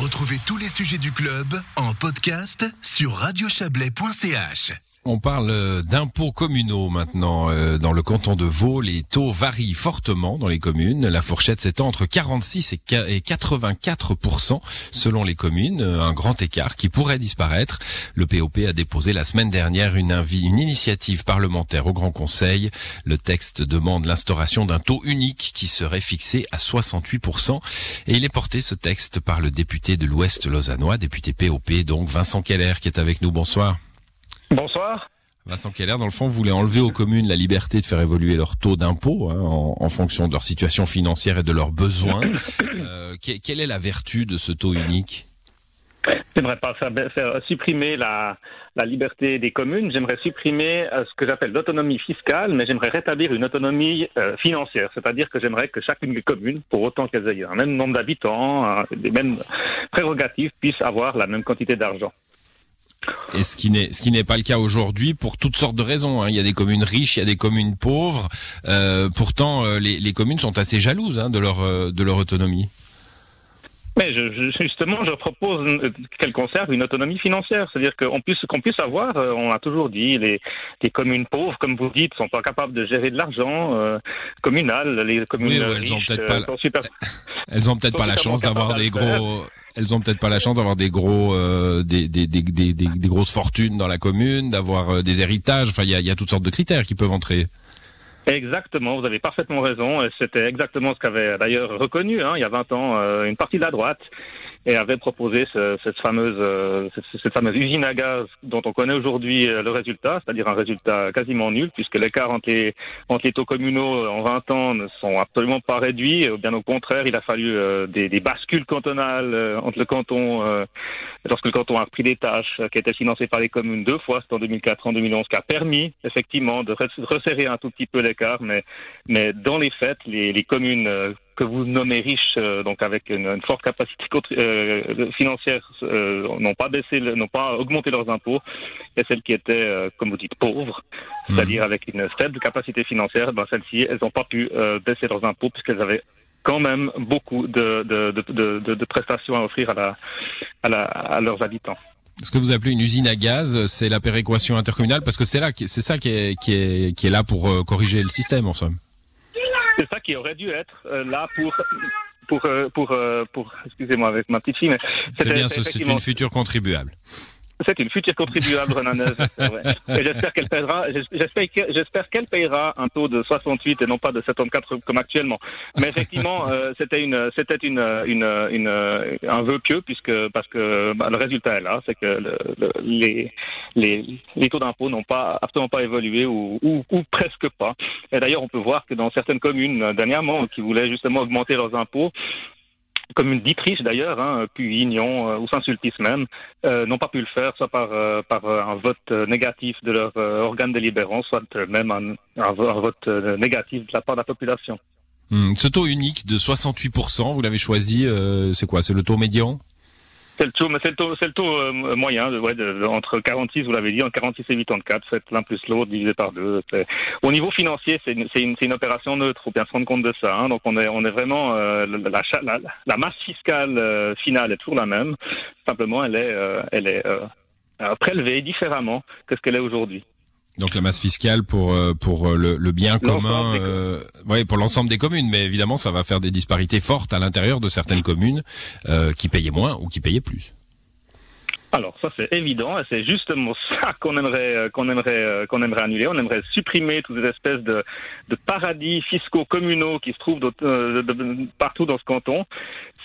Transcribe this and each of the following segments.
Retrouvez tous les sujets du club en podcast sur radiochablais.ch. On parle euh, d'impôts communaux maintenant. Euh, dans le canton de Vaud, les taux varient fortement dans les communes. La fourchette s'étend entre 46 et 84% selon les communes. Un grand écart qui pourrait disparaître. Le POP a déposé la semaine dernière une, une initiative parlementaire au Grand Conseil. Le texte demande l'instauration d'un taux unique qui serait fixé à 68 et il est porté ce texte par le député de l'Ouest lausannois, député POP, donc Vincent Keller qui est avec nous. Bonsoir. Bonsoir. Vincent Keller, dans le fond, voulait enlever aux communes la liberté de faire évoluer leur taux d'impôt hein, en, fonction de leur situation financière et de leurs besoins. Euh, quelle est la vertu de ce taux unique? J'aimerais pas faire, supprimer la, liberté des communes, j'aimerais supprimer euh, ce que j'appelle l'autonomie fiscale, mais j'aimerais rétablir une autonomie euh, financière, c'est-à-dire que j'aimerais que chacune des communes, pour autant qu'elles aient un même nombre d'habitants, des mêmes prérogatives, puissent avoir la même quantité d'argent. Et ce qui n'est ce qui n'est pas le cas aujourd'hui pour toutes sortes de raisons. Hein. Il y a des communes riches, il y a des communes pauvres. Euh, pourtant, euh, les, communes sont assez jalouses hein, euh, de leur autonomie. Mais je, justement, je propose qu'elle conserve une autonomie financière, c'est-à-dire qu'on puisse qu'on puisse avoir. on a toujours dit les, les communes pauvres, comme vous dites, sont pas capables de gérer de l'argent communal. Les communes oui, elles ont peut-être pas, elles ont peut-être pas la chance d'avoir des gros elles ont peut-être pas la chance d'avoir des gros, euh, des, des, des, des, grosses fortunes dans la commune, d'avoir euh, des héritages. Enfin, il y a, y a toutes sortes de critères qui peuvent entrer. Exactement, vous avez parfaitement raison. C'était exactement ce qu'avait d'ailleurs reconnu hein, il y a 20 ans euh, une partie de la droite et avait proposé ce, cette fameuse euh, cette, fameuse usine à gaz dont on connaît aujourd'hui euh, le résultat, c'est-à-dire un résultat quasiment nul puisque l'écart entre les entre les taux communaux en 20 ans ne sont absolument pas réduits, bien au contraire, il a fallu euh, des, des, bascules cantonales entre le canton lorsque le canton a repris des tâches qui étaient financées par les communes deux fois, c'était en 2004 en 2011 qui a permis effectivement de resserrer un tout petit peu l'écart mais mais dans les faits les, les communes que vous nommez riches, euh, donc avec une, forte capacité euh, financière, euh, n'ont pas baissé, n'ont pas augmenté leurs impôts, et celles qui étaient, comme vous dites, pauvres, c'est-à-dire avec une faible capacité financière, ben celles-ci, elles n'ont pas pu baisser leurs impôts puisqu'elles avaient quand même beaucoup de, de, de, de, prestations à offrir à, la, à, la, à leurs habitants. Ce que vous appelez une usine à gaz, c'est la péréquation intercommunale, parce que c'est là, c'est ça qui est, qui est, qui est là pour corriger le système, en somme. C'est ça qui aurait dû être euh, là pour pour euh, pour euh, pour, excusez-moi avec ma petite fille c'est bien c'est une future contribuable c'est une future contribuable renanaise. Et j'espère qu'elle paiera, j'espère qu'elle payera un taux de 68 et non pas de 74 comme actuellement. Mais effectivement, euh, c'était une, c'était une, une, une, un vœu pieux puisque parce que bah, le résultat est là, c'est que le, les, les, les taux d'impôt n'ont pas absolument pas évolué ou, ou, ou presque pas. Et d'ailleurs, on peut voir que dans certaines communes dernièrement qui voulaient justement augmenter leurs impôts, communes d'Itriche d'ailleurs, hein, puis Ignon euh, ou Saint-Sulpice même, euh, n'ont pas pu le faire, soit par, euh, par un vote négatif de leur organe délibérant, soit même un, un, vote négatif de la part de la population. Hmm. Ce taux unique de 68%, vous l'avez choisi, c'est quoi? C'est le taux médian? C'est le taux, c'est le taux, c'est le taux euh, moyen, de, ouais, de, entre 46, vous l'avez dit, entre 46 et 84, faites l'un plus l'autre divisé par deux. Au niveau financier, c'est une, c'est une, une, opération neutre, faut bien se rendre compte de ça. Hein. Donc on est, on est vraiment euh, la, la, la, masse fiscale euh, finale est toujours la même. Simplement, elle est, elle est prélevée différemment que ce qu'elle est aujourd'hui. Donc la masse fiscale pour euh, pour euh, le, le bien commun, euh, ouais, pour l'ensemble des communes, mais évidemment ça va faire des disparités fortes à l'intérieur de certaines communes euh, qui payaient moins ou qui payaient plus. Alors ça c'est évident et c'est justement ça qu'on aimerait qu'on aimerait qu'on aimerait annuler. On aimerait supprimer toutes ces espèces de, paradis fiscaux communaux qui se trouvent partout dans ce canton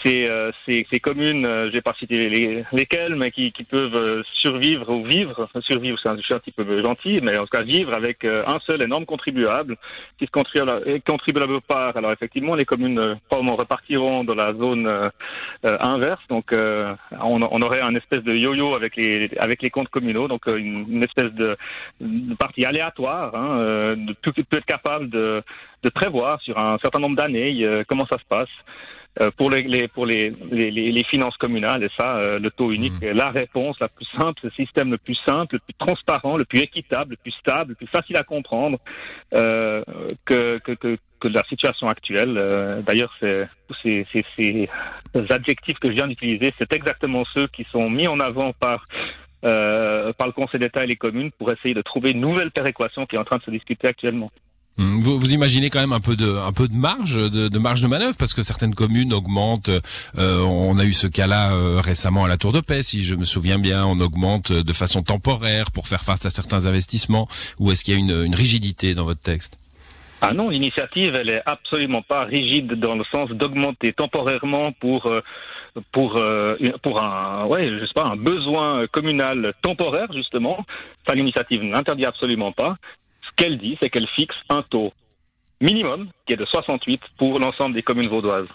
ces, euh, ces, communes, euh, je vais pas les, lesquelles, mais qui, peuvent euh, survivre ou vivre, survivre c'est un, un, petit peu gentil, mais en tout cas vivre avec un seul énorme contribuable qui se contribue, contribuable part. Alors effectivement, les communes probablement repartiront dans la zone inverse, donc on, on, aurait un espèce de yo-yo avec les avec les comptes communaux, donc une, une espèce de, de, partie aléatoire, hein, de, tout peut être capable de, de prévoir sur un certain nombre d'années comment ça se passe. Euh, pour les, les pour les, les, les, finances communales et ça euh, le taux unique mmh. est la réponse la plus simple le système le plus simple le plus transparent le plus équitable le plus stable le plus facile à comprendre euh, que, que, que que la situation actuelle. Euh, D'ailleurs, ces, adjectifs que je viens d'utiliser, c'est exactement ceux qui sont mis en avant par euh, par le Conseil d'État et les communes pour essayer de trouver une nouvelle péréquation qui est en train de se discuter actuellement. Hum, Vous, imaginez quand même un peu de, un peu de marge, de, marge de manœuvre, parce que certaines communes augmentent. euh, on a eu ce cas-là récemment à la Tour de Paix, si je me souviens bien. On augmente de façon temporaire pour faire face à certains investissements. Ou est-ce qu'il y a une rigidité dans votre texte? Ah non, l'initiative, elle est absolument pas rigide dans le sens d'augmenter temporairement pour euh, pour euh, pour un ouais, je un besoin communal temporaire justement. Ça, l'initiative n'interdit absolument pas. Ce qu'elle dit, c'est qu'elle fixe un taux minimum qui est de 68 pour l'ensemble des communes vaudoises.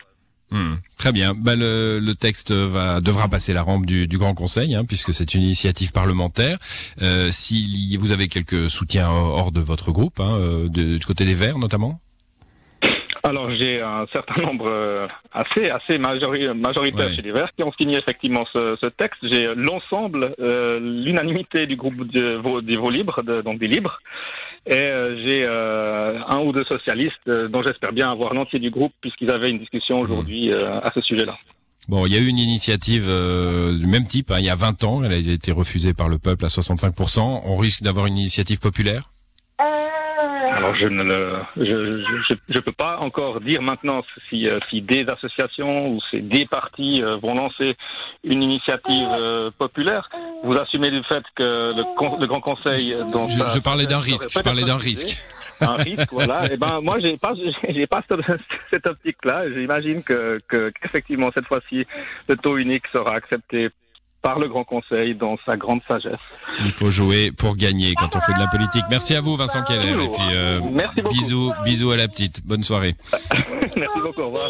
Hum, Très bien. Bah, le, le texte va devra passer la rampe du, du Grand Conseil, hein, puisque c'est une initiative parlementaire. Euh, si vous avez quelques soutiens hors de votre groupe, hein, euh, de- du côté des Verts notamment? Alors j'ai un certain nombre euh, assez assez majori- majoritaire chez les Verts qui ont signé effectivement ce, ce texte. J'ai l'ensemble, euh, l'unanimité du groupe de, des Vaux libres, de- donc des libres, et euh, j'ai euh, un ou deux socialistes euh, dont j'espère bien avoir l'entier du groupe puisqu'ils avaient une discussion aujourd'hui euh, à ce sujet-là. Bon, il y a eu une initiative euh, du même type hein, il y a 20 ans. Elle a été refusée par le peuple à 65%. On risque d'avoir une initiative populaire? Alors je ne le, je, je, je, je peux pas encore dire maintenant si, euh, si des associations ou si des partis euh, vont lancer une initiative euh, populaire. Vous assumez du fait que le, con- le Grand Conseil, dont Je, parlais d'un risque. Je parlais d'un risque. Un risque, voilà. Et ben moi j'ai pas, j'ai pas cette, cette optique-là. J'imagine que que- qu'effectivement cette fois-ci le taux unique sera accepté par le Grand Conseil dans sa grande sagesse. Il faut jouer pour gagner quand on fait de la politique. Merci à vous, Vincent Keller. Et puis euh, Merci beaucoup. bisous, bisous à la petite. Bonne soirée. Merci beaucoup. Au revoir.